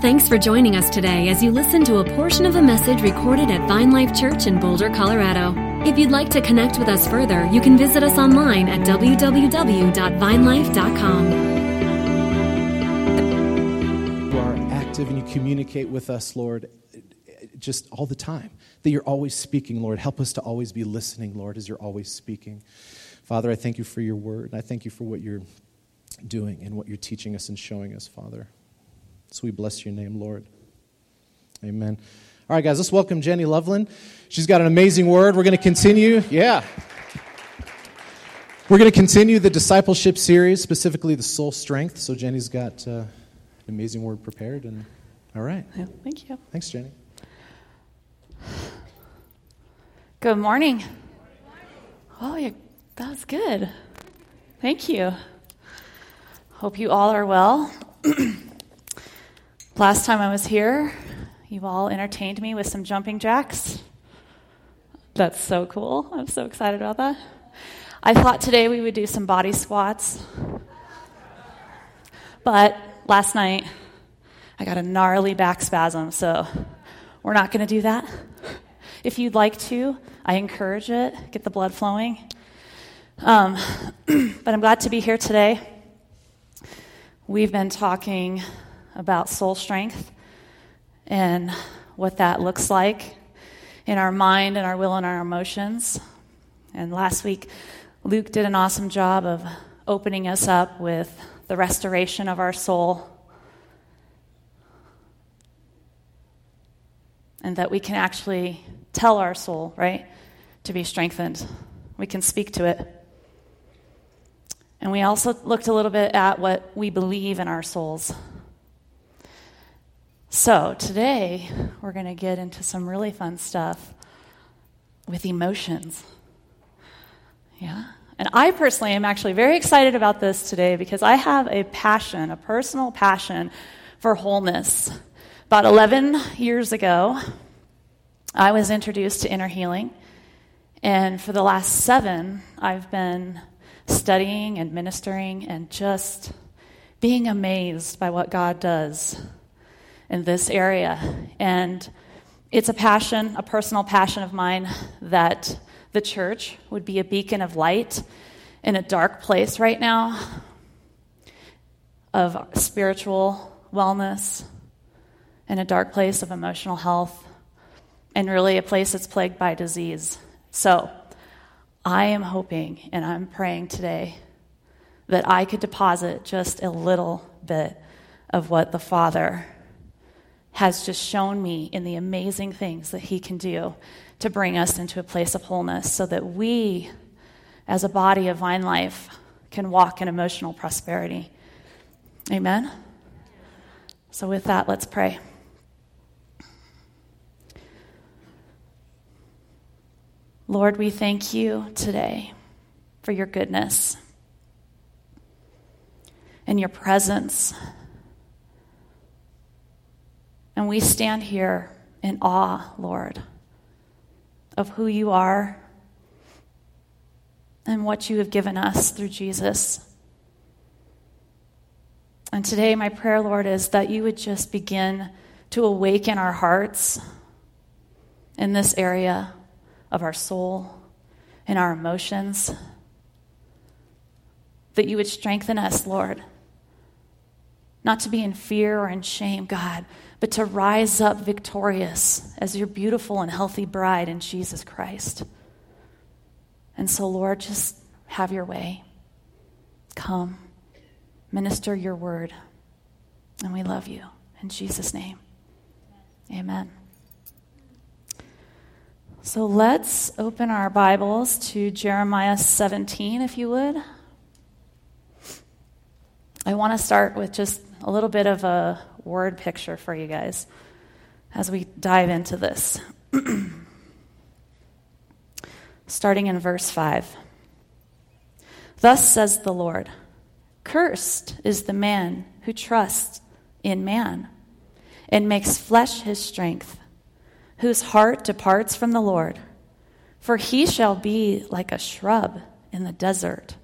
Thanks for joining us today as you listen to a portion of a message recorded at Vine Life Church in Boulder, Colorado. If you'd like to connect with us further, you can visit us online at www.vinelife.com. You are active and you communicate with us, Lord, just all the time. That you're always speaking, Lord. Help us to always be listening, Lord, as you're always speaking. Father, I thank you for your word. and I thank you for what you're doing and what you're teaching us and showing us, Father. So we bless your name, Lord. Amen. All right, guys, let's welcome Jenny Loveland. She's got an amazing word. We're going to continue. Yeah. We're going to continue the discipleship series, specifically the soul strength. So Jenny's got uh, an amazing word prepared. And all right. Yeah, thank you. Thanks, Jenny. Good morning. Oh, yeah, that was good. Thank you. Hope you all are well. Last time I was here, you all entertained me with some jumping jacks. That's so cool. I'm so excited about that. I thought today we would do some body squats. But last night, I got a gnarly back spasm, so we're not going to do that. If you'd like to, I encourage it, get the blood flowing. Um, but I'm glad to be here today. We've been talking about soul strength and what that looks like in our mind and our will and our emotions. And last week, Luke did an awesome job of opening us up with the restoration of our soul. And that we can actually tell our soul, right, to be strengthened. We can speak to it. And we also looked a little bit at what we believe in our souls. So, today we're going to get into some really fun stuff with emotions. Yeah? And I personally am actually very excited about this today because I have a passion, a personal passion for wholeness. About 11 years ago, I was introduced to inner healing. And for the last seven, I've been studying and ministering and just being amazed by what God does in this area. And it's a passion, a personal passion of mine, that the church would be a beacon of light in a dark place right now of spiritual wellness, in a dark place of emotional health, and really a place that's plagued by disease. So, I am hoping and I'm praying today that I could deposit just a little bit of what the Father has just shown me in the amazing things that He can do to bring us into a place of wholeness so that we, as a body of vine life, can walk in emotional prosperity. Amen? So, with that, let's pray. Lord, we thank you today for your goodness and your presence and we stand here in awe, Lord, of who you are and what you have given us through Jesus. And today, my prayer, Lord, is that you would just begin to awaken our hearts in this area of our soul, in our emotions. That you would strengthen us, Lord, not to be in fear or in shame, God, but to rise up victorious as your beautiful and healthy bride in Jesus Christ. And so, Lord, just have your way. Come, minister your word. And we love you. In Jesus' name, amen. So let's open our Bibles to Jeremiah 17, if you would. I want to start with just a little bit of a word picture for you guys as we dive into this. Starting in verse 5. Thus says the Lord Cursed is the man who trusts in man and makes flesh his strength, whose heart departs from the Lord. For he shall be like a shrub in the desert,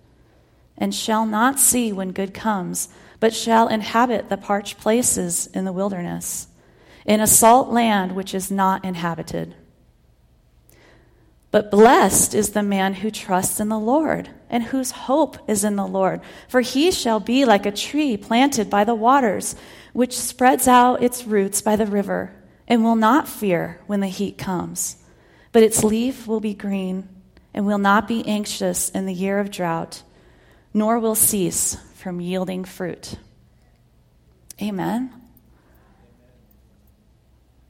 and shall not see when good comes, but shall inhabit the parched places in the wilderness, in a salt land which is not inhabited. But blessed is the man who trusts in the Lord and whose hope is in the Lord. For he shall be like a tree planted by the waters, which spreads out its roots by the river, and will not fear when the heat comes. But its leaf will be green, and will not be anxious in the year of drought, nor will cease from yielding fruit. Amen.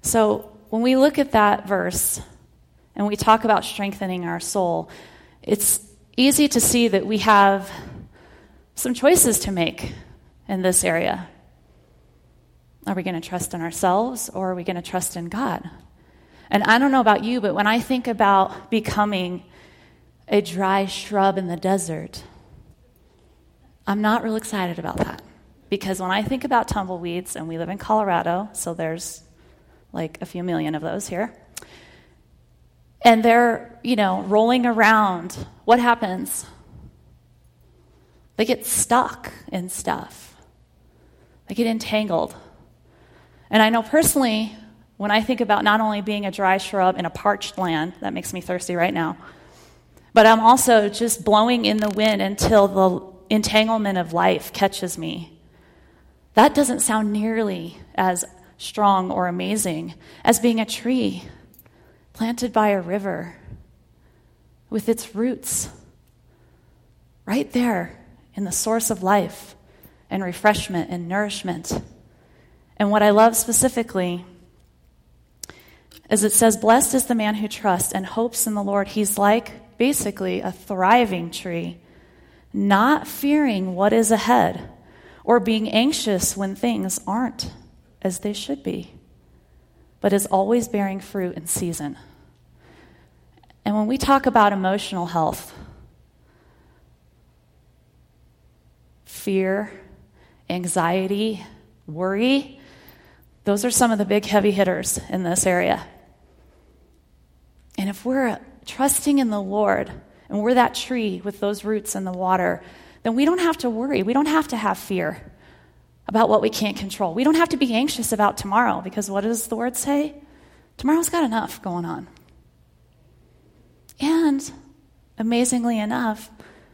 So when we look at that verse and we talk about strengthening our soul, it's easy to see that we have some choices to make in this area. Are we going to trust in ourselves or are we going to trust in God? And I don't know about you, but when I think about becoming a dry shrub in the desert, I'm not real excited about that. Because when I think about tumbleweeds, and we live in Colorado, so there's like a few million of those here, and they're, you know, rolling around, what happens? They get stuck in stuff, they get entangled. And I know personally, when I think about not only being a dry shrub in a parched land, that makes me thirsty right now, but I'm also just blowing in the wind until the entanglement of life catches me. That doesn't sound nearly as strong or amazing as being a tree planted by a river with its roots right there in the source of life and refreshment and nourishment. And what I love specifically is it says, Blessed is the man who trusts and hopes in the Lord. He's like basically a thriving tree not fearing what is ahead or being anxious when things aren't as they should be, but is always bearing fruit in season. And when we talk about emotional health, fear, anxiety, worry, those are some of the big heavy hitters in this area. And if we're trusting in the Lord, and we're that tree with those roots in the water, then we don't have to worry. We don't have to have fear about what we can't control. We don't have to be anxious about tomorrow because what does the word say? Tomorrow's got enough going on. And amazingly enough,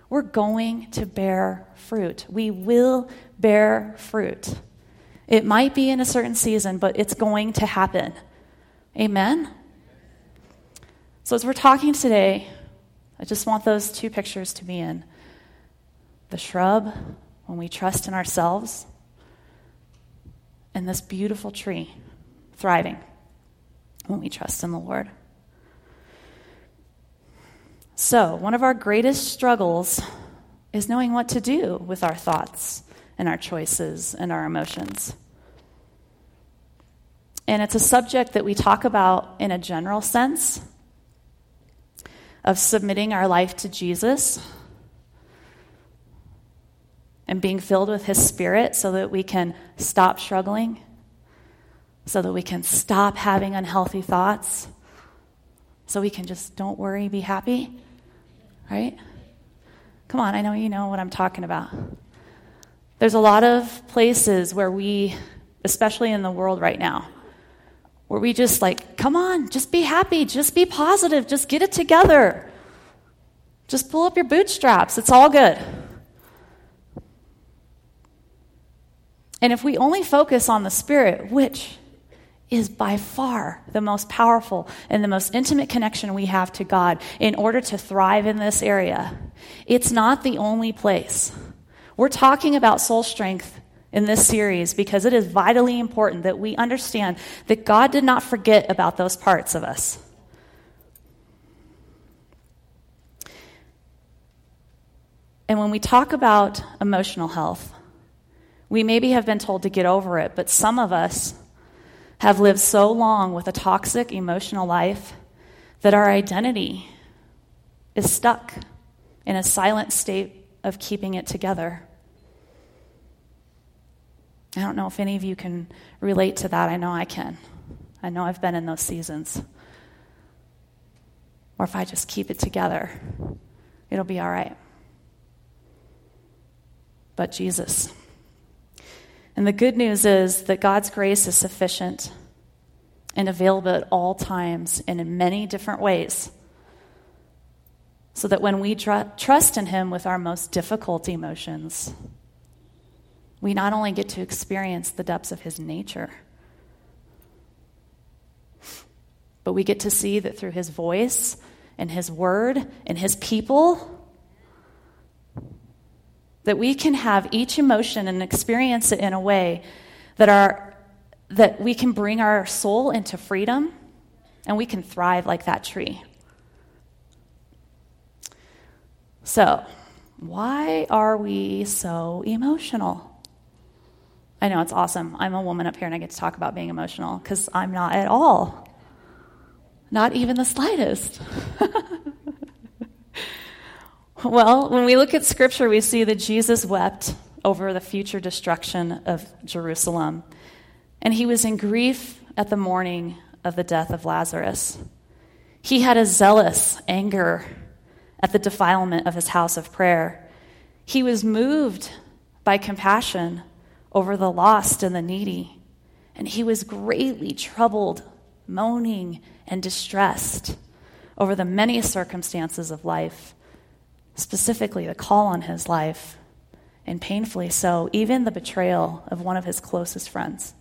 we're going to bear fruit. We will bear fruit. It might be in a certain season, but it's going to happen. Amen? So, as we're talking today, I just want those two pictures to be in the shrub, when we trust in ourselves, and this beautiful tree thriving when we trust in the Lord. So, one of our greatest struggles is knowing what to do with our thoughts and our choices and our emotions. And it's a subject that we talk about in a general sense of submitting our life to Jesus and being filled with His Spirit so that we can stop struggling, so that we can stop having unhealthy thoughts, so we can just don't worry, be happy, right? Come on, I know you know what I'm talking about. There's a lot of places where we, especially in the world right now, where we just like, come on, just be happy, just be positive, just get it together. Just pull up your bootstraps, it's all good. And if we only focus on the Spirit, which is by far the most powerful and the most intimate connection we have to God in order to thrive in this area, it's not the only place. We're talking about soul strength in this series because it is vitally important that we understand that God did not forget about those parts of us. And when we talk about emotional health, we maybe have been told to get over it, but some of us have lived so long with a toxic emotional life that our identity is stuck in a silent state of keeping it together. I don't know if any of you can relate to that. I know I can. I know I've been in those seasons. Or if I just keep it together, it'll be all right. But Jesus, And the good news is that God's grace is sufficient and available at all times and in many different ways. So that when we tr- trust in Him with our most difficult emotions, we not only get to experience the depths of His nature, but we get to see that through His voice and His word and His people, that we can have each emotion and experience it in a way that, our, that we can bring our soul into freedom and we can thrive like that tree. So, why are we so emotional? I know it's awesome. I'm a woman up here and I get to talk about being emotional because I'm not at all. Not even the slightest. well, when we look at scripture, we see that Jesus wept over the future destruction of Jerusalem. And he was in grief at the mourning of the death of Lazarus. He had a zealous anger at the defilement of his house of prayer. He was moved by compassion over the lost and the needy. And he was greatly troubled, moaning, and distressed over the many circumstances of life, specifically the call on his life, and painfully so, even the betrayal of one of his closest friends.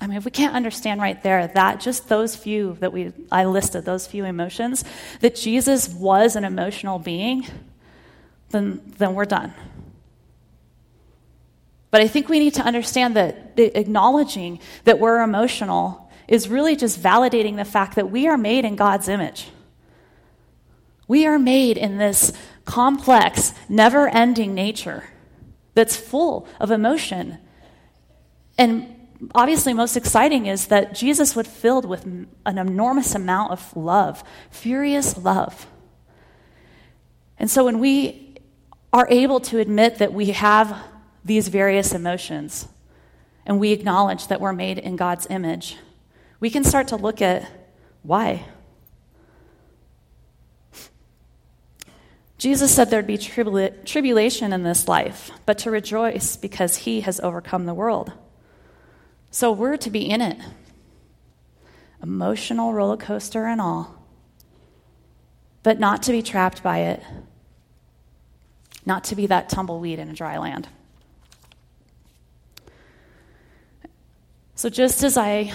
I mean, if we can't understand right there that just those few that we I listed, those few emotions, that Jesus was an emotional being, then then we're done. But I think we need to understand that acknowledging that we're emotional is really just validating the fact that we are made in God's image. We are made in this complex, never ending nature that's full of emotion. And obviously, most exciting is that Jesus was filled with an enormous amount of love, furious love. And so when we are able to admit that we have these various emotions and we acknowledge that we're made in God's image, we can start to look at why. Jesus said there'd be tribula- tribulation in this life, but to rejoice because he has overcome the world. So we're to be in it. Emotional roller coaster and all, but not to be trapped by it, not to be that tumbleweed in a dry land. So, just as I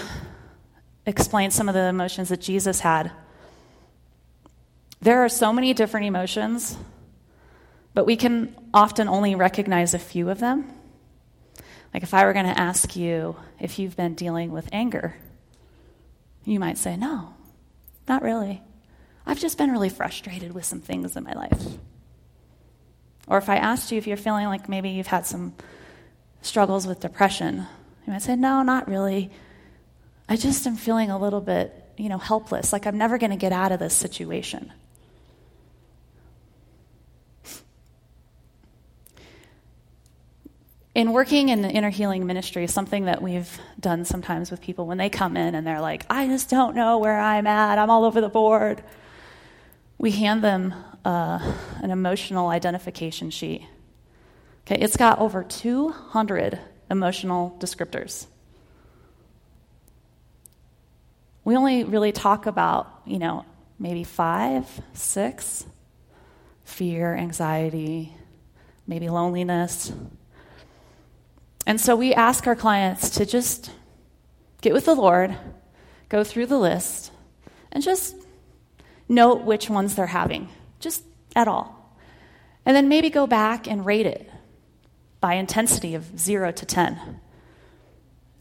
explained some of the emotions that Jesus had, there are so many different emotions, but we can often only recognize a few of them. Like if I were going to ask you if you've been dealing with anger, you might say, No, not really. I've just been really frustrated with some things in my life. Or if I asked you if you're feeling like maybe you've had some struggles with depression, you might say, No, not really. I just am feeling a little bit, you know, helpless, like I'm never going to get out of this situation. In working in the inner healing ministry, something that we've done sometimes with people when they come in and they're like, I just don't know where I'm at, I'm all over the board, we hand them uh, an emotional identification sheet. Okay, it's got over 200 emotional descriptors. We only really talk about, you know, maybe five, six fear, anxiety, maybe loneliness. And so we ask our clients to just get with the Lord, go through the list, and just note which ones they're having, just at all. And then maybe go back and rate it by intensity of zero to 10.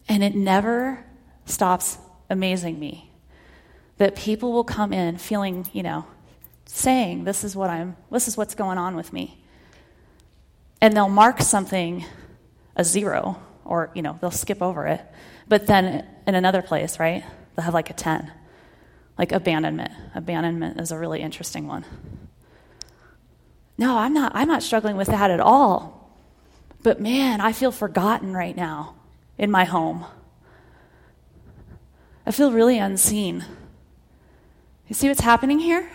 And it never stops amazing me that people will come in feeling, you know, saying, this is what I'm, this is what's going on with me. And they'll mark something a zero, or, you know, they'll skip over it. But then in another place, right, they'll have like a 10. Like abandonment. Abandonment is a really interesting one. No, I'm not, I'm not struggling with that at all. But man, I feel forgotten right now in my home. I feel really unseen. You see what's happening here?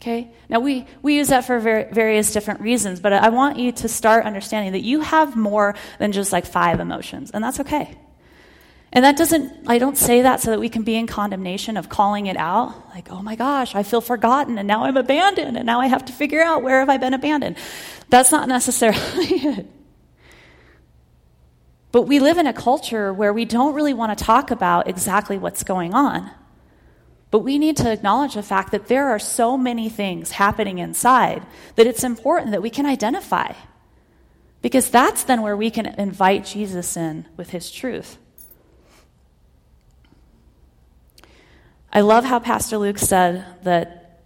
Okay? Now, we, we use that for ver- various different reasons, but I want you to start understanding that you have more than just like five emotions, and that's okay. And that doesn't, I don't say that so that we can be in condemnation of calling it out. Like, oh my gosh, I feel forgotten and now I'm abandoned and now I have to figure out where have I been abandoned. That's not necessarily it. But we live in a culture where we don't really want to talk about exactly what's going on. But we need to acknowledge the fact that there are so many things happening inside that it's important that we can identify. Because that's then where we can invite Jesus in with his truth. I love how Pastor Luke said that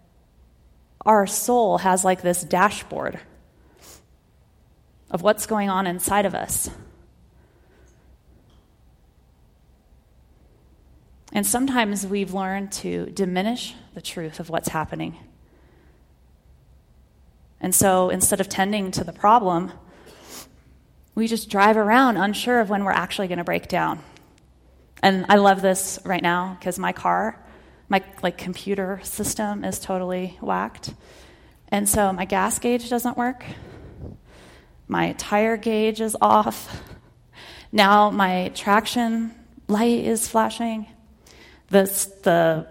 our soul has like this dashboard of what's going on inside of us. And sometimes we've learned to diminish the truth of what's happening. And so instead of tending to the problem, we just drive around unsure of when we're actually going to break down. And I love this right now because my car my like computer system is totally whacked. And so my gas gauge doesn't work. My tire gauge is off. Now my traction light is flashing. This the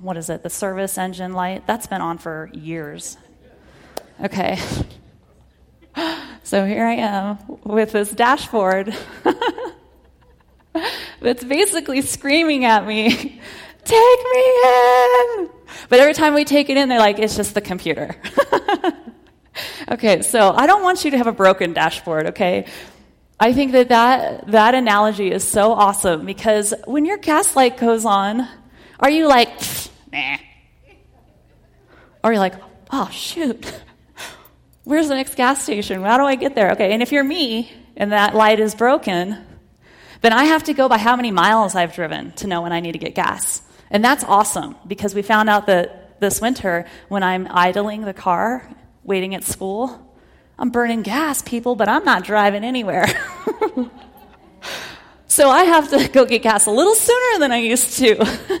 what is it? The service engine light that's been on for years. Okay. So here I am with this dashboard that's basically screaming at me take me in. But every time we take it in, they're like, it's just the computer. okay, so I don't want you to have a broken dashboard, okay? I think that, that that analogy is so awesome because when your gas light goes on, are you like, nah? Or you're like, oh, shoot, where's the next gas station? How do I get there? Okay, and if you're me and that light is broken, then I have to go by how many miles I've driven to know when I need to get gas. And that's awesome because we found out that this winter, when I'm idling the car, waiting at school, I'm burning gas, people, but I'm not driving anywhere. so I have to go get gas a little sooner than I used to.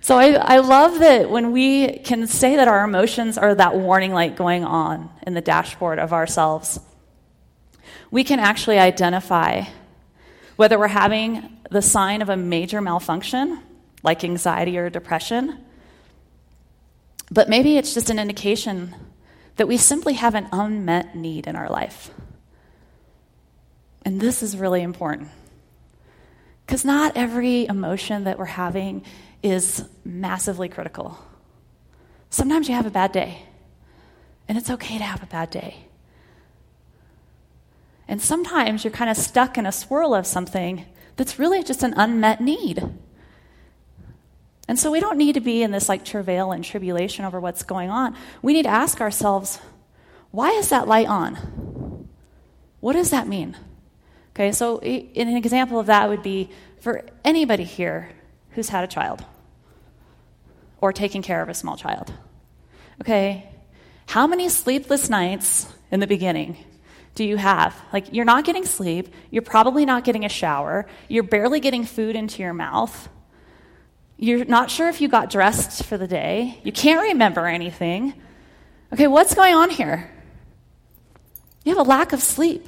so I, I love that when we can say that our emotions are that warning light going on in the dashboard of ourselves, we can actually identify whether we're having the sign of a major malfunction, like anxiety or depression, but maybe it's just an indication that we simply have an unmet need in our life. And this is really important. Because not every emotion that we're having is massively critical. Sometimes you have a bad day, and it's okay to have a bad day. And sometimes you're kind of stuck in a swirl of something that's really just an unmet need. And so we don't need to be in this like travail and tribulation over what's going on. We need to ask ourselves, why is that light on? What does that mean? Okay, so an example of that would be for anybody here who's had a child or taking care of a small child. Okay, how many sleepless nights in the beginning do you have? Like, you're not getting sleep, you're probably not getting a shower, you're barely getting food into your mouth, you're not sure if you got dressed for the day, you can't remember anything. Okay, what's going on here? You have a lack of sleep.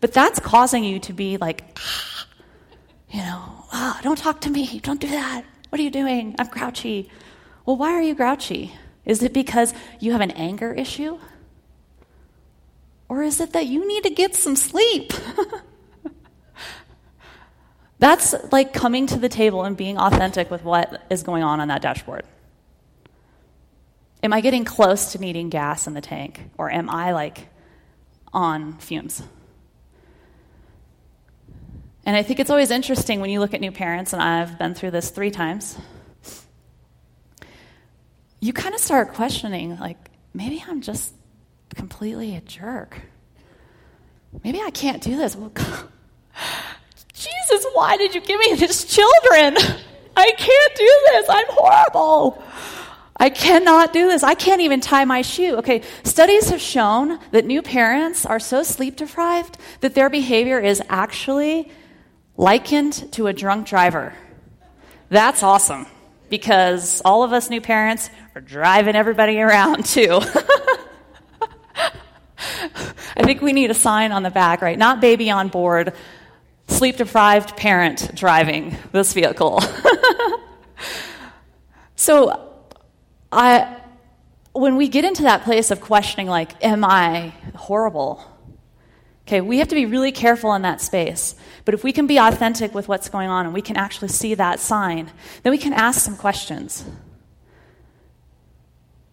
But that's causing you to be like, ah, you know, oh, don't talk to me, don't do that. What are you doing? I'm grouchy. Well, why are you grouchy? Is it because you have an anger issue? Or is it that you need to get some sleep? That's like coming to the table and being authentic with what is going on on that dashboard. Am I getting close to needing gas in the tank? Or am I like on fumes? And I think it's always interesting when you look at new parents, and I've been through this three times. You kind of start questioning, like, maybe I'm just completely a jerk. Maybe I can't do this. Well, Jesus, why did you give me these children? I can't do this. I'm horrible. I cannot do this. I can't even tie my shoe. Okay, studies have shown that new parents are so sleep deprived that their behavior is actually likened to a drunk driver. That's awesome because all of us new parents are driving everybody around too. I think we need a sign on the back, right? Not baby on board, sleep deprived parent driving this vehicle. so, I, when we get into that place of questioning, like, am I horrible? Okay, we have to be really careful in that space. But if we can be authentic with what's going on and we can actually see that sign, then we can ask some questions.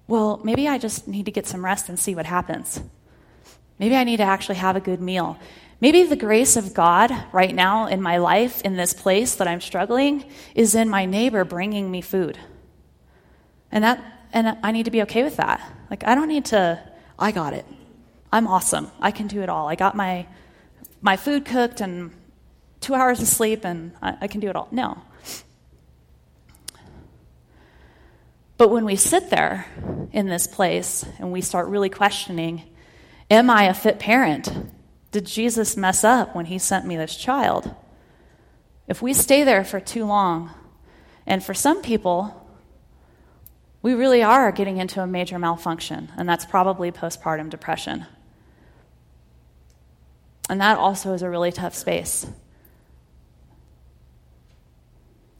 Well, maybe I just need to get some rest and see what happens. Maybe I need to actually have a good meal. Maybe the grace of God right now in my life, in this place that I'm struggling, is in my neighbor bringing me food. And that and I need to be okay with that. Like I don't need to I got it. I'm awesome. I can do it all. I got my my food cooked and two hours of sleep and I, I can do it all. No. But when we sit there in this place and we start really questioning, am I a fit parent? Did Jesus mess up when he sent me this child? If we stay there for too long, and for some people, we really are getting into a major malfunction, and that's probably postpartum depression. And that also is a really tough space.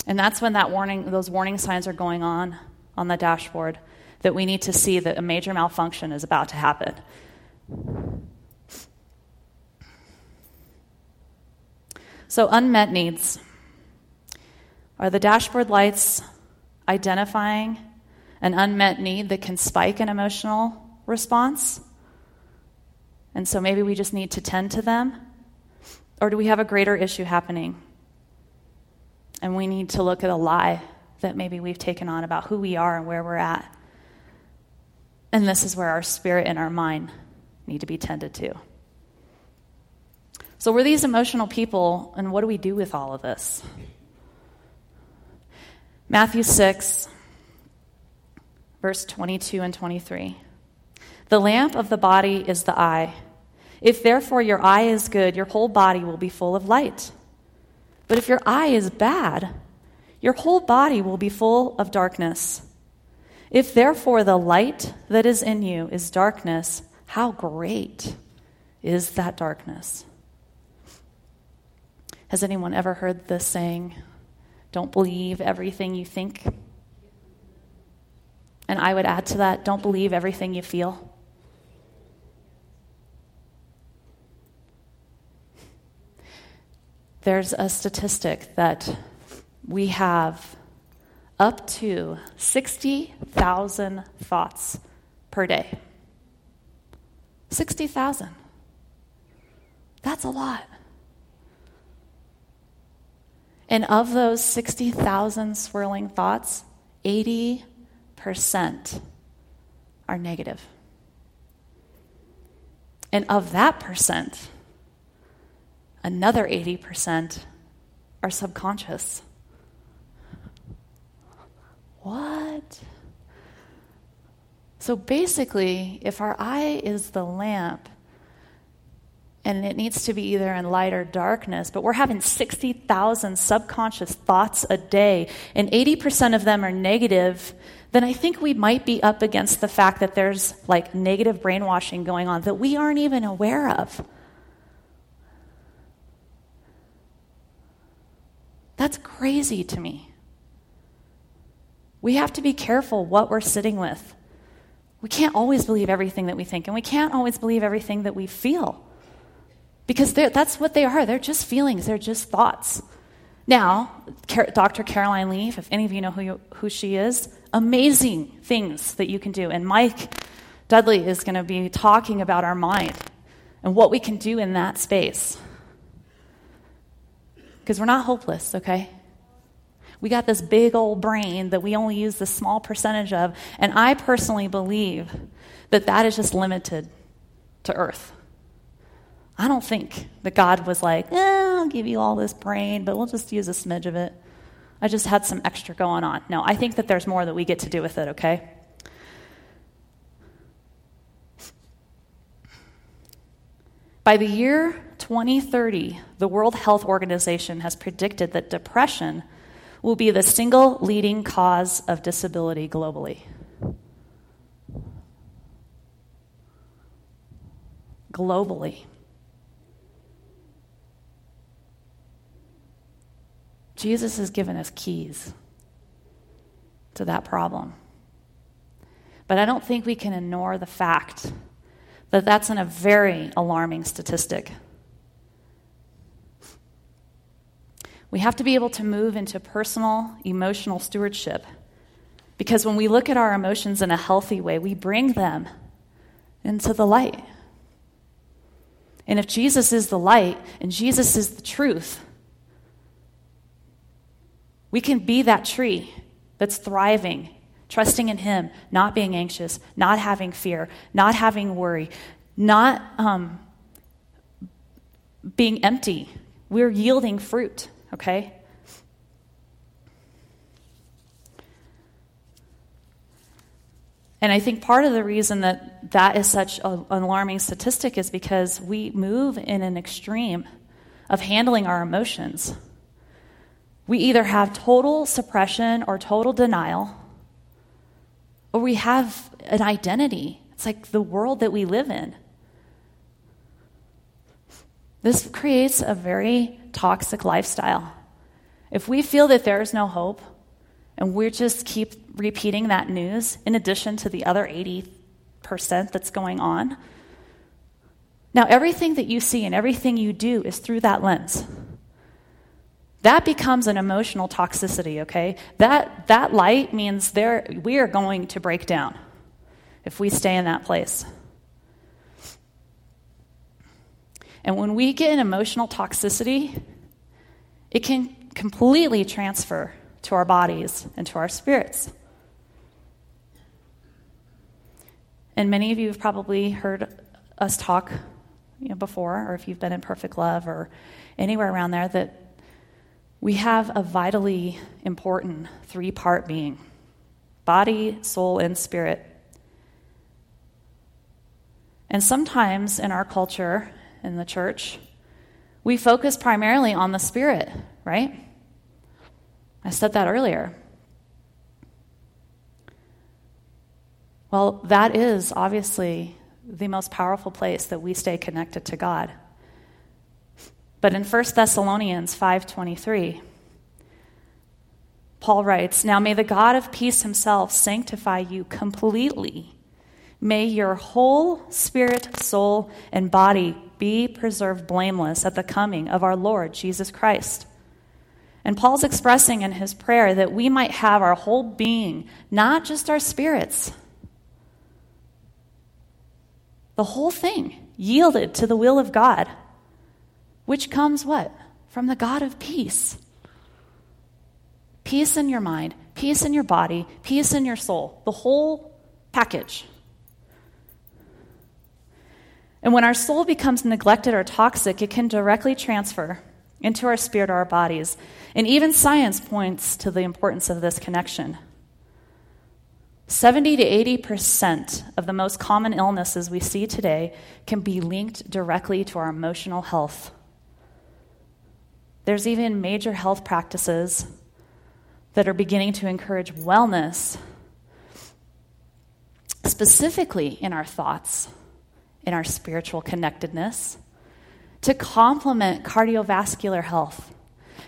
And that's when that warning, those warning signs are going on on the dashboard that we need to see that a major malfunction is about to happen. So, unmet needs. Are the dashboard lights identifying an unmet need that can spike an emotional response? And so maybe we just need to tend to them? Or do we have a greater issue happening? And we need to look at a lie that maybe we've taken on about who we are and where we're at. And this is where our spirit and our mind need to be tended to. So, we're these emotional people, and what do we do with all of this? Matthew 6, verse 22 and 23. The lamp of the body is the eye. If therefore your eye is good, your whole body will be full of light. But if your eye is bad, your whole body will be full of darkness. If therefore the light that is in you is darkness, how great is that darkness? Has anyone ever heard this saying, don't believe everything you think? And I would add to that, don't believe everything you feel. There's a statistic that we have up to 60,000 thoughts per day. 60,000. That's a lot. And of those 60,000 swirling thoughts, 80% are negative. And of that percent, Another 80% are subconscious. What? So basically, if our eye is the lamp, and it needs to be either in light or darkness, but we're having 60,000 subconscious thoughts a day, and 80% of them are negative, then I think we might be up against the fact that there's like negative brainwashing going on that we aren't even aware of. That's crazy to me. We have to be careful what we're sitting with. We can't always believe everything that we think, and we can't always believe everything that we feel. Because that's what they are. They're just feelings, they're just thoughts. Now, Dr. Caroline Leaf, if any of you know who, you, who she is, amazing things that you can do. And Mike Dudley is going to be talking about our mind and what we can do in that space. Because we're not hopeless, okay? We got this big old brain that we only use this small percentage of. And I personally believe that that is just limited to earth. I don't think that God was like, eh, I'll give you all this brain, but we'll just use a smidge of it. I just had some extra going on. No, I think that there's more that we get to do with it, okay? By the year 2030, the World Health Organization has predicted that depression will be the single leading cause of disability globally. Globally. Jesus has given us keys to that problem. But I don't think we can ignore the fact that that's in a very alarming statistic. We have to be able to move into personal emotional stewardship because when we look at our emotions in a healthy way, we bring them into the light. And if Jesus is the light and Jesus is the truth, we can be that tree that's thriving, trusting in Him, not being anxious, not having fear, not having worry, not um, being empty. We're yielding fruit, okay? And I think part of the reason that that is such an alarming statistic is because we move in an extreme of handling our emotions. We either have total suppression or total denial, or we have an identity. It's like the world that we live in. This creates a very toxic lifestyle. If we feel that there is no hope, and we just keep repeating that news in addition to the other 80% that's going on, now everything that you see and everything you do is through that lens. That becomes an emotional toxicity, okay? That, that light means there, we are going to break down if we stay in that place. And when we get an emotional toxicity, it can completely transfer to our bodies and to our spirits. And many of you have probably heard us talk you know, before, or if you've been in Perfect Love or anywhere around there, that we have a vitally important three part being body, soul, and spirit. And sometimes in our culture, in the church, we focus primarily on the spirit, right? I said that earlier. Well, that is obviously the most powerful place that we stay connected to God. But in 1 Thessalonians 5:23, Paul writes, "Now may the God of peace himself sanctify you completely. May your whole spirit, soul, and body be preserved blameless at the coming of our Lord Jesus Christ." And Paul's expressing in his prayer that we might have our whole being, not just our spirits, the whole thing yielded to the will of God which comes what? From the God of peace. Peace in your mind, peace in your body, peace in your soul, the whole package. And when our soul becomes neglected or toxic, it can directly transfer into our spirit or our bodies. And even science points to the importance of this connection. 70 to 80% of the most common illnesses we see today can be linked directly to our emotional health. There's even major health practices that are beginning to encourage wellness, specifically in our thoughts, in our spiritual connectedness, to complement cardiovascular health,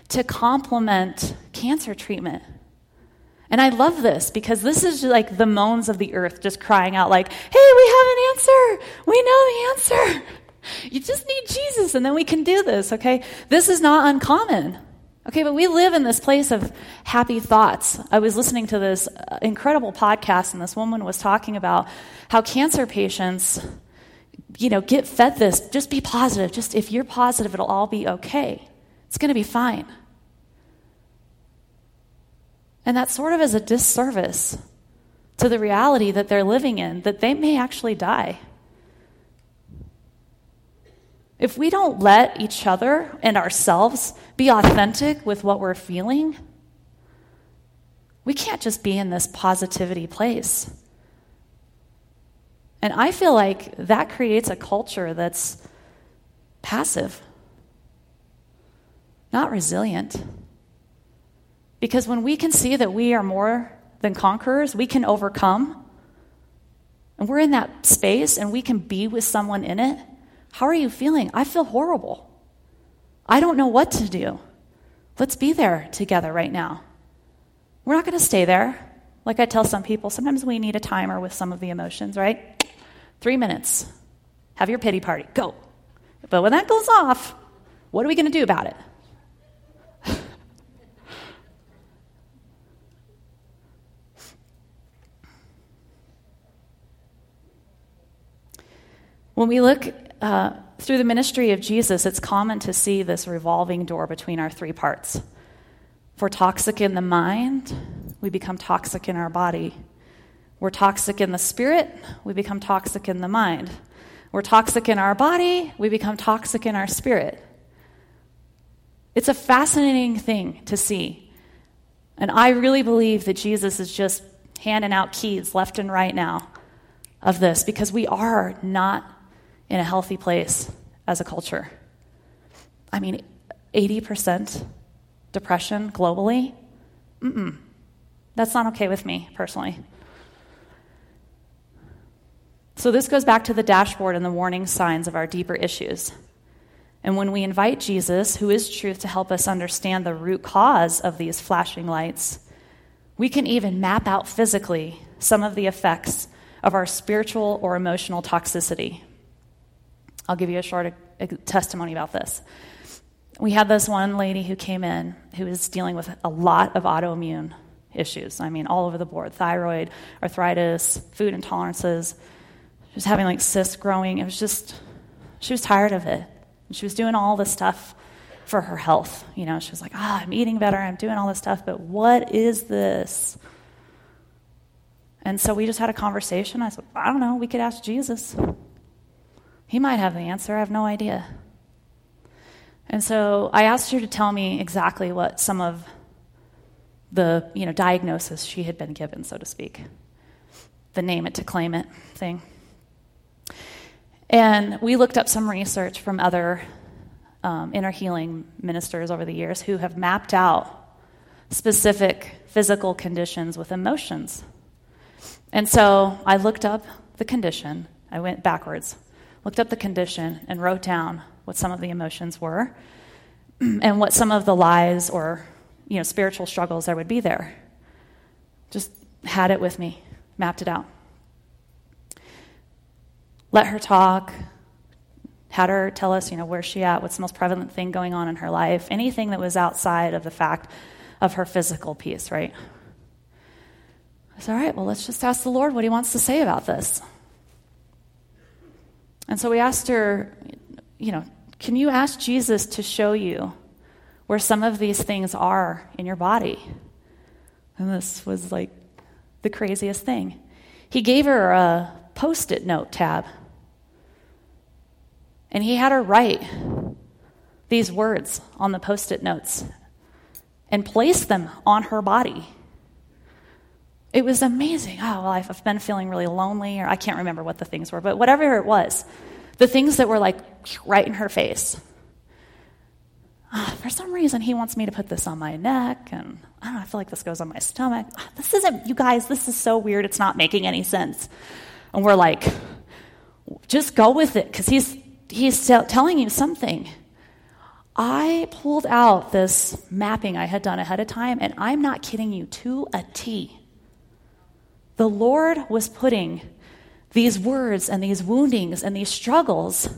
to complement cancer treatment. And I love this because this is like the moans of the earth just crying out, like, hey, we have an answer. We know the answer. You just need Jesus, and then we can do this, okay? This is not uncommon. Okay, but we live in this place of happy thoughts. I was listening to this uh, incredible podcast, and this woman was talking about how cancer patients, you know, get fed this. Just be positive. Just if you're positive, it'll all be okay. It's going to be fine. And that sort of is a disservice to the reality that they're living in, that they may actually die. If we don't let each other and ourselves be authentic with what we're feeling, we can't just be in this positivity place. And I feel like that creates a culture that's passive, not resilient. Because when we can see that we are more than conquerors, we can overcome, and we're in that space and we can be with someone in it, how are you feeling? I feel horrible. I don't know what to do. Let's be there together right now. We're not going to stay there. Like I tell some people, sometimes we need a timer with some of the emotions, right? Three minutes. Have your pity party. Go. But when that goes off, what are we going to do about it? when we look uh, through the ministry of Jesus, it's common to see this revolving door between our three parts. If we're toxic in the mind, we become toxic in our body. We're toxic in the spirit, we become toxic in the mind. We're toxic in our body, we become toxic in our spirit. It's a fascinating thing to see. And I really believe that Jesus is just handing out keys left and right now of this because we are not in a healthy place as a culture. I mean, 80% depression globally? Mm-mm. That's not okay with me, personally. So, this goes back to the dashboard and the warning signs of our deeper issues. And when we invite Jesus, who is truth, to help us understand the root cause of these flashing lights, we can even map out physically some of the effects of our spiritual or emotional toxicity. I'll give you a short testimony about this. We had this one lady who came in who was dealing with a lot of autoimmune issues. I mean, all over the board thyroid, arthritis, food intolerances. She was having like cysts growing. It was just, she was tired of it. And she was doing all this stuff for her health. You know, she was like, ah, I'm eating better, I'm doing all this stuff, but what is this? And so we just had a conversation. I said, I don't know, we could ask Jesus. He might have the answer, I have no idea. And so I asked her to tell me exactly what some of the you know, diagnosis she had been given, so to speak. The name it to claim it thing. And we looked up some research from other um, inner healing ministers over the years who have mapped out specific physical conditions with emotions. And so I looked up the condition, I went backwards, looked up the condition, and wrote down what some of the emotions were and what some of the lies or you know spiritual struggles there would be there. Just had it with me mapped it out let her talk had her tell us you know where's she at what's the most prevalent thing going on in her life anything that was outside of the fact of her physical piece right i said all right well let's just ask the lord what he wants to say about this and so we asked her you know can you ask Jesus to show you where some of these things are in your body? And this was like the craziest thing. He gave her a post it note tab. And he had her write these words on the post it notes and place them on her body. It was amazing. Oh, well, I've been feeling really lonely, or I can't remember what the things were, but whatever it was, the things that were like right in her face. Uh, for some reason, he wants me to put this on my neck, and I don't know, I feel like this goes on my stomach. Uh, this isn't, you guys, this is so weird, it's not making any sense. And we're like, just go with it, because he's, he's telling you something. I pulled out this mapping I had done ahead of time, and I'm not kidding you, to a T. The Lord was putting these words and these woundings and these struggles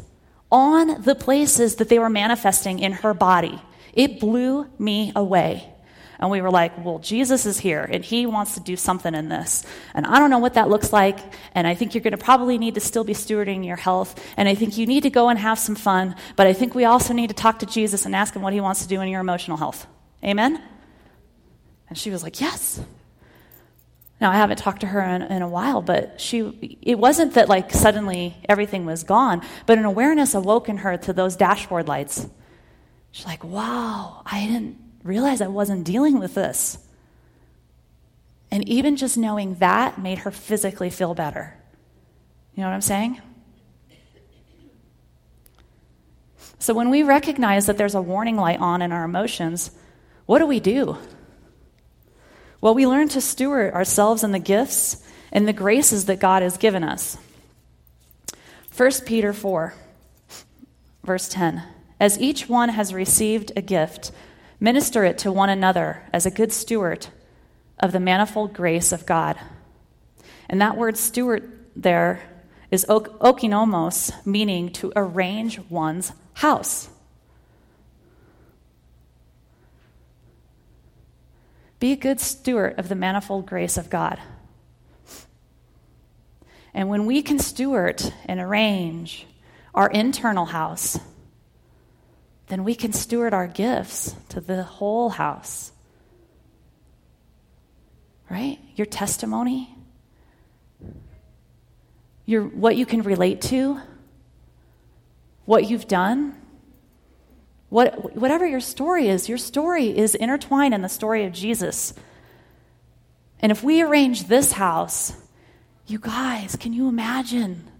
on the places that they were manifesting in her body. It blew me away. And we were like, well, Jesus is here and he wants to do something in this. And I don't know what that looks like. And I think you're going to probably need to still be stewarding your health. And I think you need to go and have some fun. But I think we also need to talk to Jesus and ask him what he wants to do in your emotional health. Amen? And she was like, yes. Now, I haven't talked to her in, in, a while, but she, it wasn't that like suddenly everything was gone, but an awareness awoke in her to those dashboard lights. She's like, wow, I didn't realize I wasn't dealing with this. And even just knowing that made her physically feel better. You know what I'm saying? So when we recognize that there's a warning light on in our emotions, what do we do? Well, we learn to steward ourselves and the gifts and the graces that God has given us. 1 Peter 4, verse 10. As each one has received a gift, minister it to one another as a good steward of the manifold grace of God. And that word steward there is oikonomos, meaning to arrange one's house. Be a good steward of the manifold grace of God. And when we can steward and arrange our internal house, then we can steward our gifts to the whole house. Right? Your testimony, your, what you can relate to, what you've done, what, whatever your story is, your story is intertwined in the story of Jesus. And if we arrange this house, you guys, can you imagine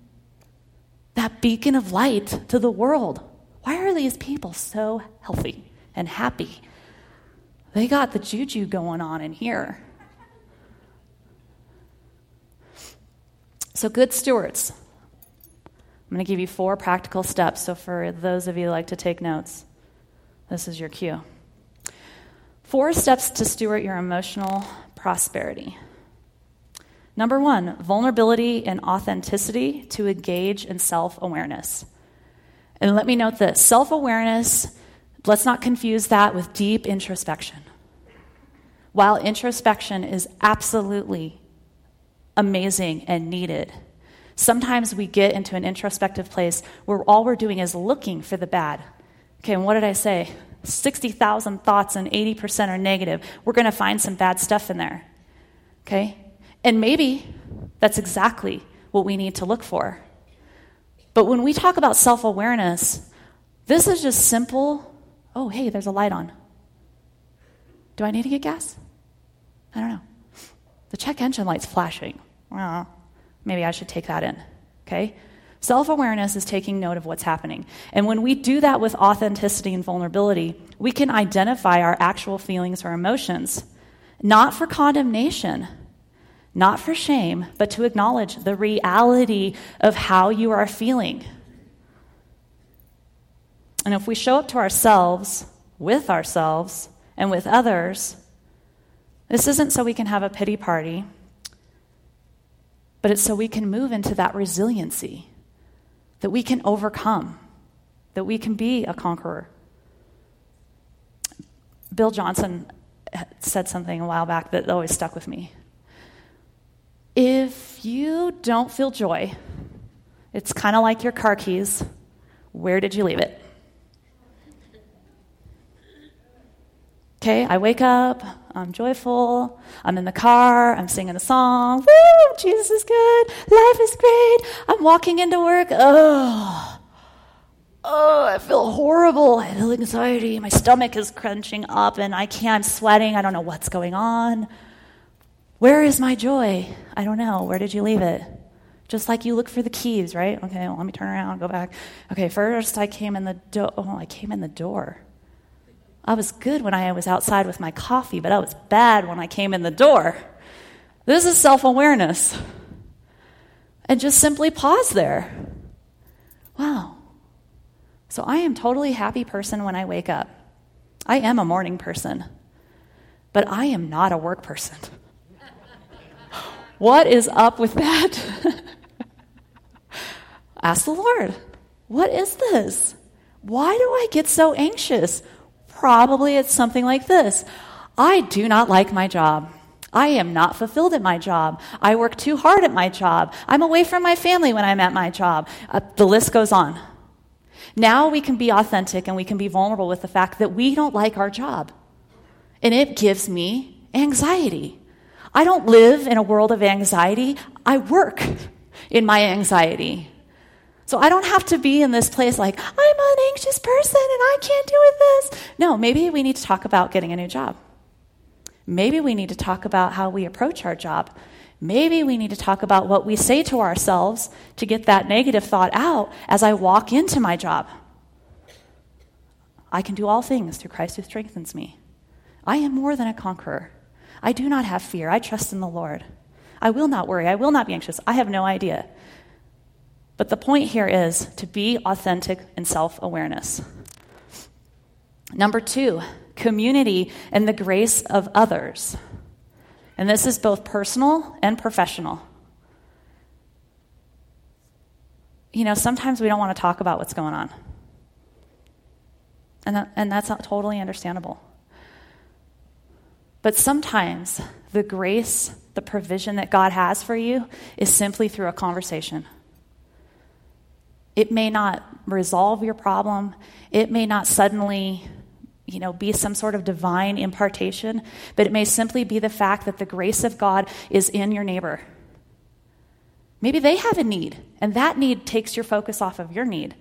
that beacon of light to the world? Why are these people so healthy and happy? They got the juju going on in here. So, good stewards. I'm going to give you four practical steps. So, for those of you who like to take notes, this is your cue. Four steps to steward your emotional prosperity. Number one, vulnerability and authenticity to engage in self awareness. And let me note this self awareness, let's not confuse that with deep introspection. While introspection is absolutely amazing and needed, sometimes we get into an introspective place where all we're doing is looking for the bad Okay, and what did I say? 60,000 thoughts and 80% are negative. We're going to find some bad stuff in there. Okay? And maybe that's exactly what we need to look for. But when we talk about self awareness, this is just simple oh, hey, there's a light on. Do I need to get gas? I don't know. The check engine light's flashing. Well, maybe I should take that in. Okay? Self awareness is taking note of what's happening. And when we do that with authenticity and vulnerability, we can identify our actual feelings or emotions, not for condemnation, not for shame, but to acknowledge the reality of how you are feeling. And if we show up to ourselves, with ourselves, and with others, this isn't so we can have a pity party, but it's so we can move into that resiliency that we can overcome, that we can be a conqueror. Bill Johnson said something a while back that always stuck with me. If you don't feel joy, it's kind of like your car keys. Where did you leave it? Okay, I wake up, I'm joyful, I'm in the car, I'm singing a song. Woo, Jesus is good, life is great. I'm walking into work. Oh, oh, I feel horrible. I feel anxiety. My stomach is crunching up and I can't, I'm sweating. I don't know what's going on. Where is my joy? I don't know. Where did you leave it? Just like you look for the keys, right? Okay, well, let me turn around, go back. Okay, first I came in the door. Oh, I came in the door. I was good when I was outside with my coffee, but I was bad when I came in the door. This is self awareness. And just simply pause there. Wow. So I am totally happy person when I wake up. I am a morning person, but I am not a work person. What is up with that? Ask the Lord, what is this? Why do I get so anxious? Probably it's something like this I do not like my job. I am not fulfilled at my job. I work too hard at my job. I'm away from my family when I'm at my job. Uh, the list goes on. Now we can be authentic and we can be vulnerable with the fact that we don't like our job. And it gives me anxiety. I don't live in a world of anxiety, I work in my anxiety. So I don't have to be in this place like, I'm an anxious person and I can't deal with this. No, maybe we need to talk about getting a new job. Maybe we need to talk about how we approach our job. Maybe we need to talk about what we say to ourselves to get that negative thought out as I walk into my job. I can do all things through Christ who strengthens me. I am more than a conqueror. I do not have fear. I trust in the Lord. I will not worry. I will not be anxious. I have no idea. But the point here is to be authentic in self awareness. Number two, community and the grace of others. And this is both personal and professional. You know, sometimes we don't want to talk about what's going on. And, that, and that's totally understandable. But sometimes the grace, the provision that God has for you is simply through a conversation. It may not resolve your problem, it may not suddenly you know, be some sort of divine impartation, but it may simply be the fact that the grace of God is in your neighbor. Maybe they have a need, and that need takes your focus off of your need.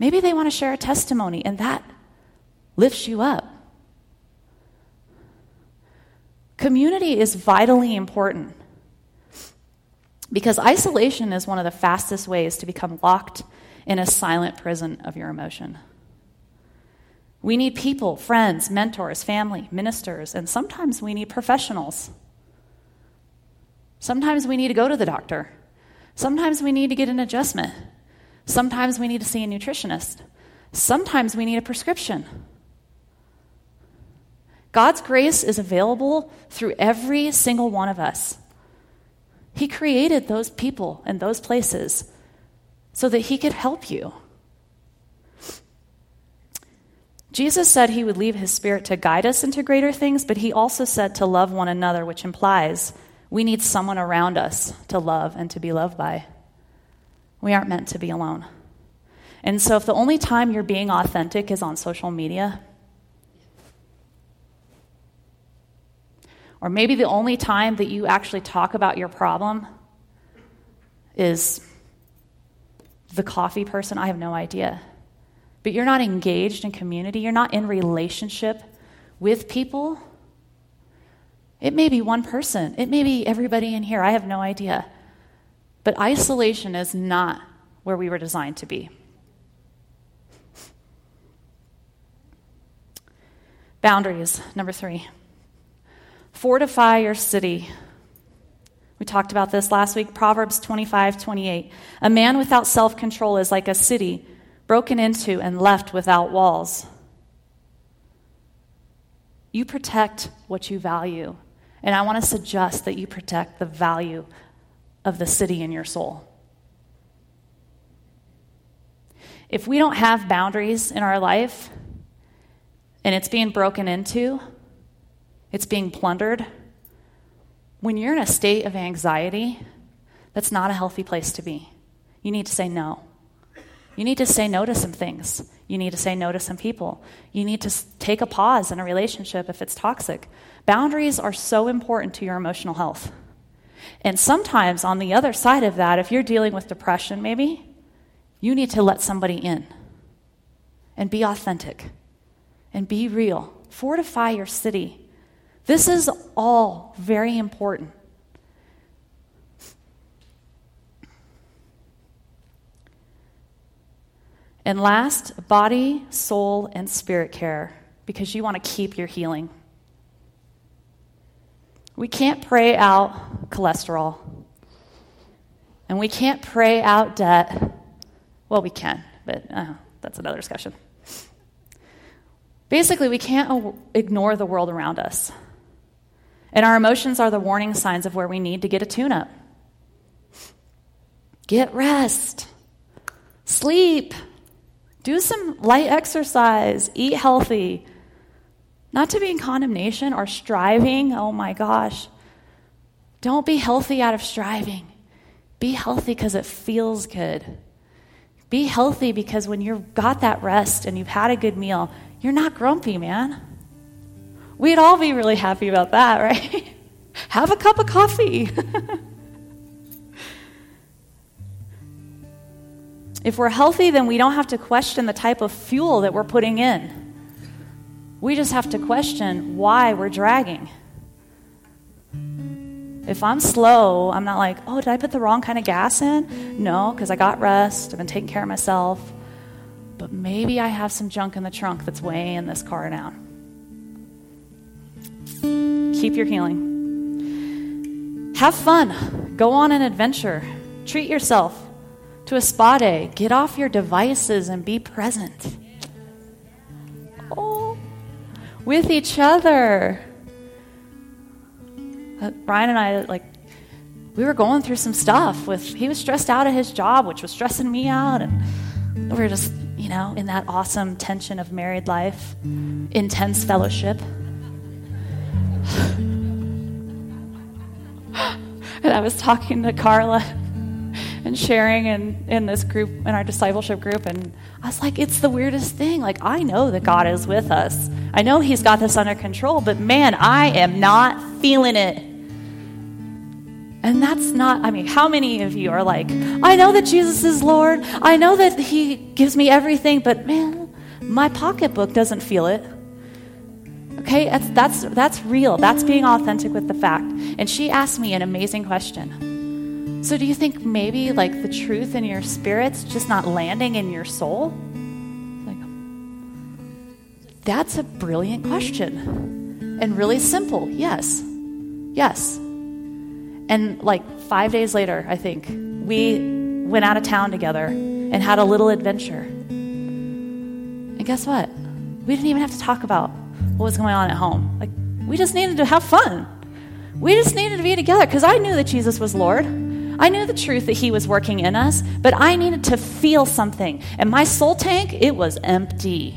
Maybe they want to share a testimony, and that lifts you up. Community is vitally important because isolation is one of the fastest ways to become locked in a silent prison of your emotion. We need people, friends, mentors, family, ministers, and sometimes we need professionals. Sometimes we need to go to the doctor. Sometimes we need to get an adjustment. Sometimes we need to see a nutritionist. Sometimes we need a prescription. God's grace is available through every single one of us. He created those people and those places so that He could help you. Jesus said he would leave his spirit to guide us into greater things, but he also said to love one another, which implies we need someone around us to love and to be loved by. We aren't meant to be alone. And so, if the only time you're being authentic is on social media, or maybe the only time that you actually talk about your problem is the coffee person, I have no idea but you're not engaged in community, you're not in relationship with people, it may be one person, it may be everybody in here, I have no idea. But isolation is not where we were designed to be. Boundaries, number three. Fortify your city. We talked about this last week. Proverbs 25, 28. A man without self control is like a city broken into and left without walls. You protect what you value. And I want to suggest that you protect the value of the city in your soul. If we don't have boundaries in our life and it's being broken into, it's being plundered, when you're in a state of anxiety, that's not a healthy place to be. You need to say no. You need to say no to some things. You need to say no to some people. You need to take a pause in a relationship if it's toxic. Boundaries are so important to your emotional health. And sometimes, on the other side of that, if you're dealing with depression, maybe, you need to let somebody in and be authentic and be real. Fortify your city. This is all very important. And last, body, soul, and spirit care, because you want to keep your healing. We can't pray out cholesterol, and we can't pray out debt. Well, we can, but uh, that's another discussion. Basically, we can't ignore the world around us. And our emotions are the warning signs of where we need to get a tune up. Get rest, sleep, do some light exercise, eat healthy. Not to be in condemnation or striving. Oh my gosh. Don't be healthy out of striving. Be healthy because it feels good. Be healthy because when you've got that rest and you've had a good meal, you're not grumpy, man. We'd all be really happy about that, right? Have a cup of coffee. If we're healthy, then we don't have to question the type of fuel that we're putting in. We just have to question why we're dragging. If I'm slow, I'm not like, oh, did I put the wrong kind of gas in? No, because I got rest, I've been taking care of myself. But maybe I have some junk in the trunk that's weighing this car down. Keep your healing. Have fun. Go on an adventure. Treat yourself to a spa day. Get off your devices and be present. Oh, with each other. Uh, Brian and I, like, we were going through some stuff with, he was stressed out at his job, which was stressing me out. And we were just, you know, in that awesome tension of married life, intense fellowship. I was talking to Carla and sharing in, in this group, in our discipleship group, and I was like, it's the weirdest thing. Like, I know that God is with us. I know He's got this under control, but man, I am not feeling it. And that's not, I mean, how many of you are like, I know that Jesus is Lord. I know that He gives me everything, but man, my pocketbook doesn't feel it. Okay, that's, that's, that's real. That's being authentic with the fact. And she asked me an amazing question. So, do you think maybe like the truth in your spirit's just not landing in your soul? Like, that's a brilliant question and really simple. Yes. Yes. And like five days later, I think, we went out of town together and had a little adventure. And guess what? We didn't even have to talk about what was going on at home. Like, we just needed to have fun. We just needed to be together because I knew that Jesus was Lord. I knew the truth that He was working in us, but I needed to feel something. And my soul tank, it was empty.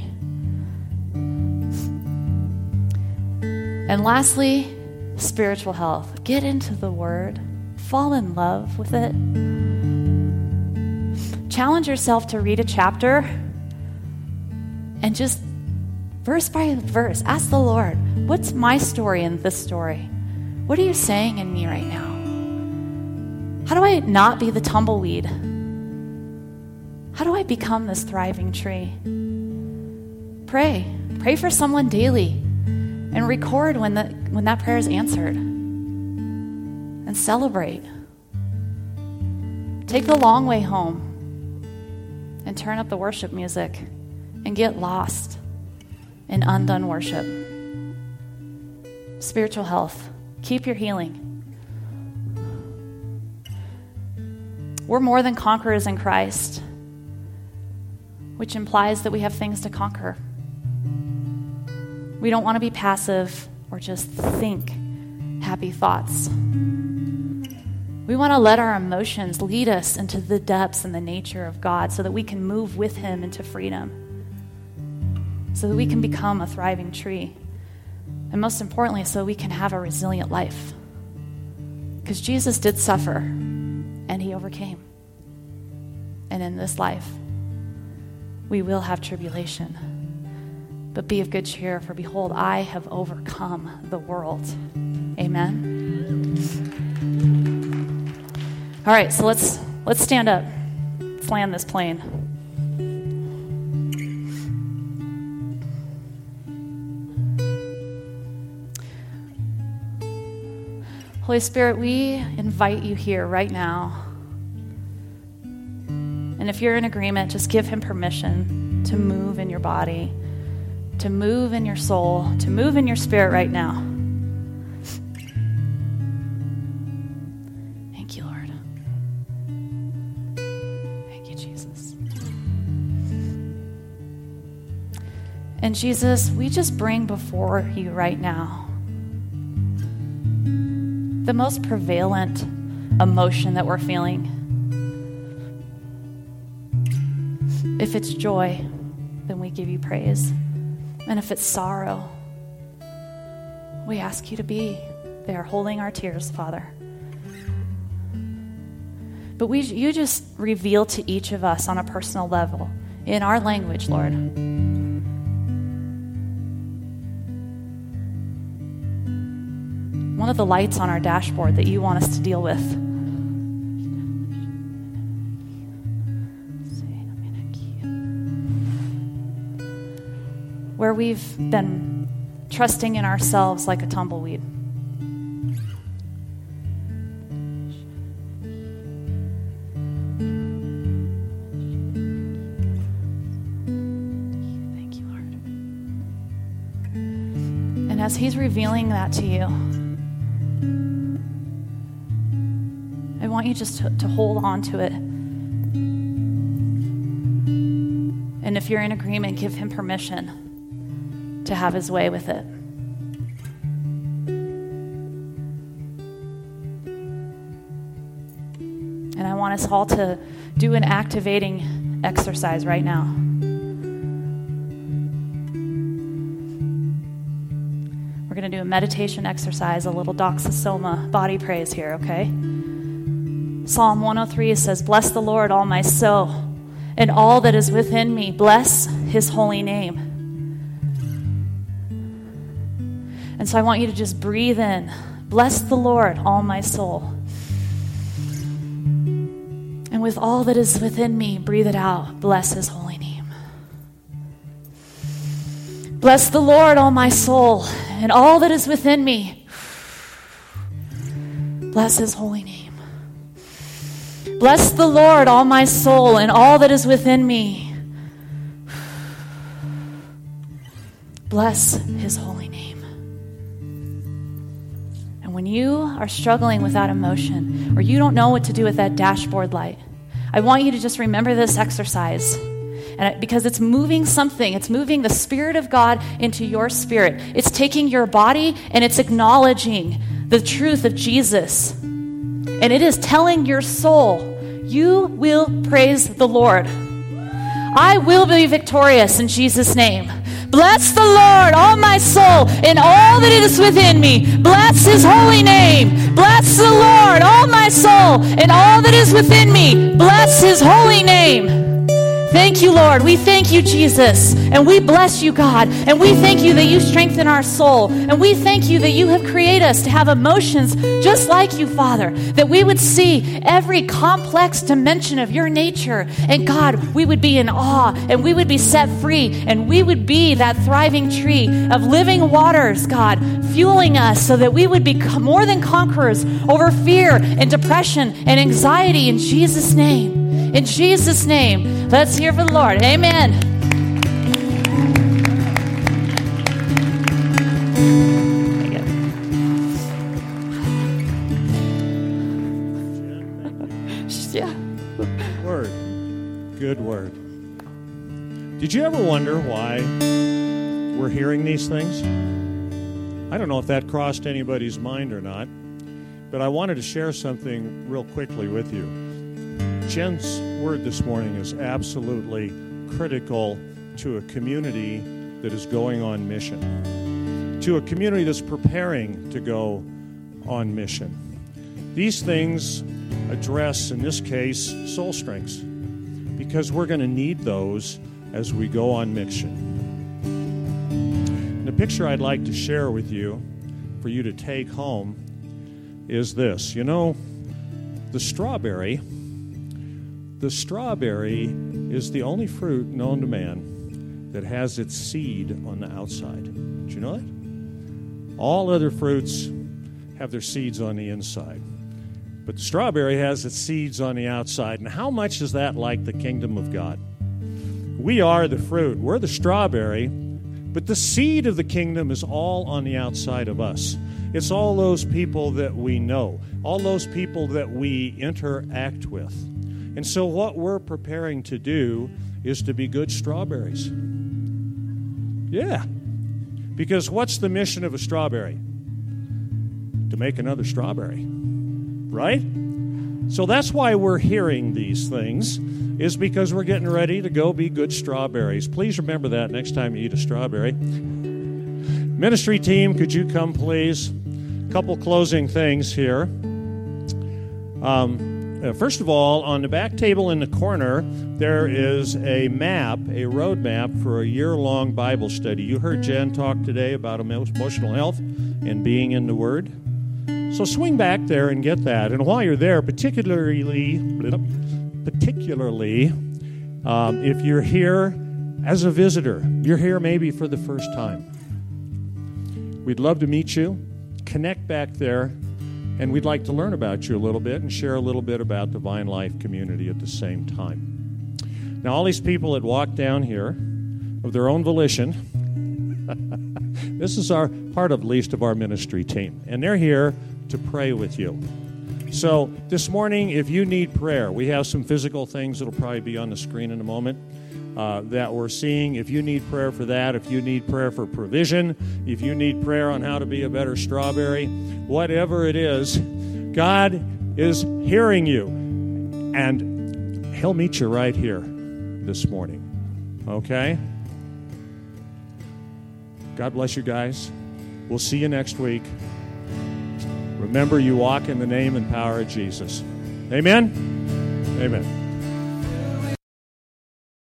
And lastly, spiritual health. Get into the Word, fall in love with it. Challenge yourself to read a chapter and just verse by verse, ask the Lord, what's my story in this story? What are you saying in me right now? How do I not be the tumbleweed? How do I become this thriving tree? Pray. Pray for someone daily and record when, the, when that prayer is answered. And celebrate. Take the long way home and turn up the worship music and get lost in undone worship. Spiritual health. Keep your healing. We're more than conquerors in Christ, which implies that we have things to conquer. We don't want to be passive or just think happy thoughts. We want to let our emotions lead us into the depths and the nature of God so that we can move with Him into freedom so that we can become a thriving tree. And most importantly, so we can have a resilient life. Because Jesus did suffer and he overcame. And in this life, we will have tribulation. But be of good cheer, for behold, I have overcome the world. Amen. All right, so let's let's stand up. Let's land this plane. Holy Spirit, we invite you here right now. And if you're in agreement, just give him permission to move in your body, to move in your soul, to move in your spirit right now. Thank you, Lord. Thank you, Jesus. And Jesus, we just bring before you right now the most prevalent emotion that we're feeling. If it's joy, then we give you praise. And if it's sorrow, we ask you to be there holding our tears, Father. But we, you just reveal to each of us on a personal level, in our language, Lord one of the lights on our dashboard that you want us to deal with. Where we've been trusting in ourselves like a tumbleweed. And as He's revealing that to you, you just to, to hold on to it. And if you're in agreement, give Him permission to have His way with it. And I want us all to do an activating exercise right now. We're going to do a meditation exercise, a little doxosoma body praise here, okay? Psalm 103 says, Bless the Lord, all my soul, and all that is within me. Bless his holy name. And so I want you to just breathe in. Bless the Lord, all my soul. And with all that is within me, breathe it out. Bless his holy name. Bless the Lord, all my soul, and all that is within me. Bless his holy name. Bless the Lord, all my soul, and all that is within me. Bless his holy name. And when you are struggling with that emotion, or you don't know what to do with that dashboard light, I want you to just remember this exercise. And because it's moving something, it's moving the Spirit of God into your spirit. It's taking your body and it's acknowledging the truth of Jesus. And it is telling your soul, you will praise the Lord. I will be victorious in Jesus' name. Bless the Lord, all my soul, and all that is within me. Bless his holy name. Bless the Lord, all my soul, and all that is within me. Bless his holy name. Thank you, Lord. We thank you, Jesus. And we bless you, God. And we thank you that you strengthen our soul. And we thank you that you have created us to have emotions just like you, Father. That we would see every complex dimension of your nature. And God, we would be in awe and we would be set free. And we would be that thriving tree of living waters, God, fueling us so that we would be more than conquerors over fear and depression and anxiety in Jesus' name. In Jesus' name, let's hear for the Lord. Amen. yeah. Word. Good word. Did you ever wonder why we're hearing these things? I don't know if that crossed anybody's mind or not, but I wanted to share something real quickly with you. Jen's word this morning is absolutely critical to a community that is going on mission, to a community that's preparing to go on mission. These things address, in this case, soul strengths, because we're going to need those as we go on mission. And the picture I'd like to share with you, for you to take home, is this. You know, the strawberry the strawberry is the only fruit known to man that has its seed on the outside. Did you know that? All other fruits have their seeds on the inside. But the strawberry has its seeds on the outside. And how much is that like the kingdom of God? We are the fruit, we're the strawberry, but the seed of the kingdom is all on the outside of us. It's all those people that we know, all those people that we interact with. And so, what we're preparing to do is to be good strawberries. Yeah. Because what's the mission of a strawberry? To make another strawberry. Right? So that's why we're hearing these things, is because we're getting ready to go be good strawberries. Please remember that next time you eat a strawberry. Ministry team, could you come, please? A couple closing things here. Um, uh, first of all, on the back table in the corner, there is a map, a road map for a year long Bible study. You heard Jen talk today about emotional health and being in the Word. So swing back there and get that. And while you're there, particularly, particularly um, if you're here as a visitor, you're here maybe for the first time. We'd love to meet you. Connect back there and we'd like to learn about you a little bit and share a little bit about the Vine Life community at the same time. Now, all these people that walk down here of their own volition, This is our part of least of our ministry team, and they're here to pray with you. So this morning, if you need prayer, we have some physical things that'll probably be on the screen in a moment. Uh, that we're seeing. If you need prayer for that, if you need prayer for provision, if you need prayer on how to be a better strawberry, whatever it is, God is hearing you. And He'll meet you right here this morning. Okay? God bless you guys. We'll see you next week. Remember, you walk in the name and power of Jesus. Amen? Amen.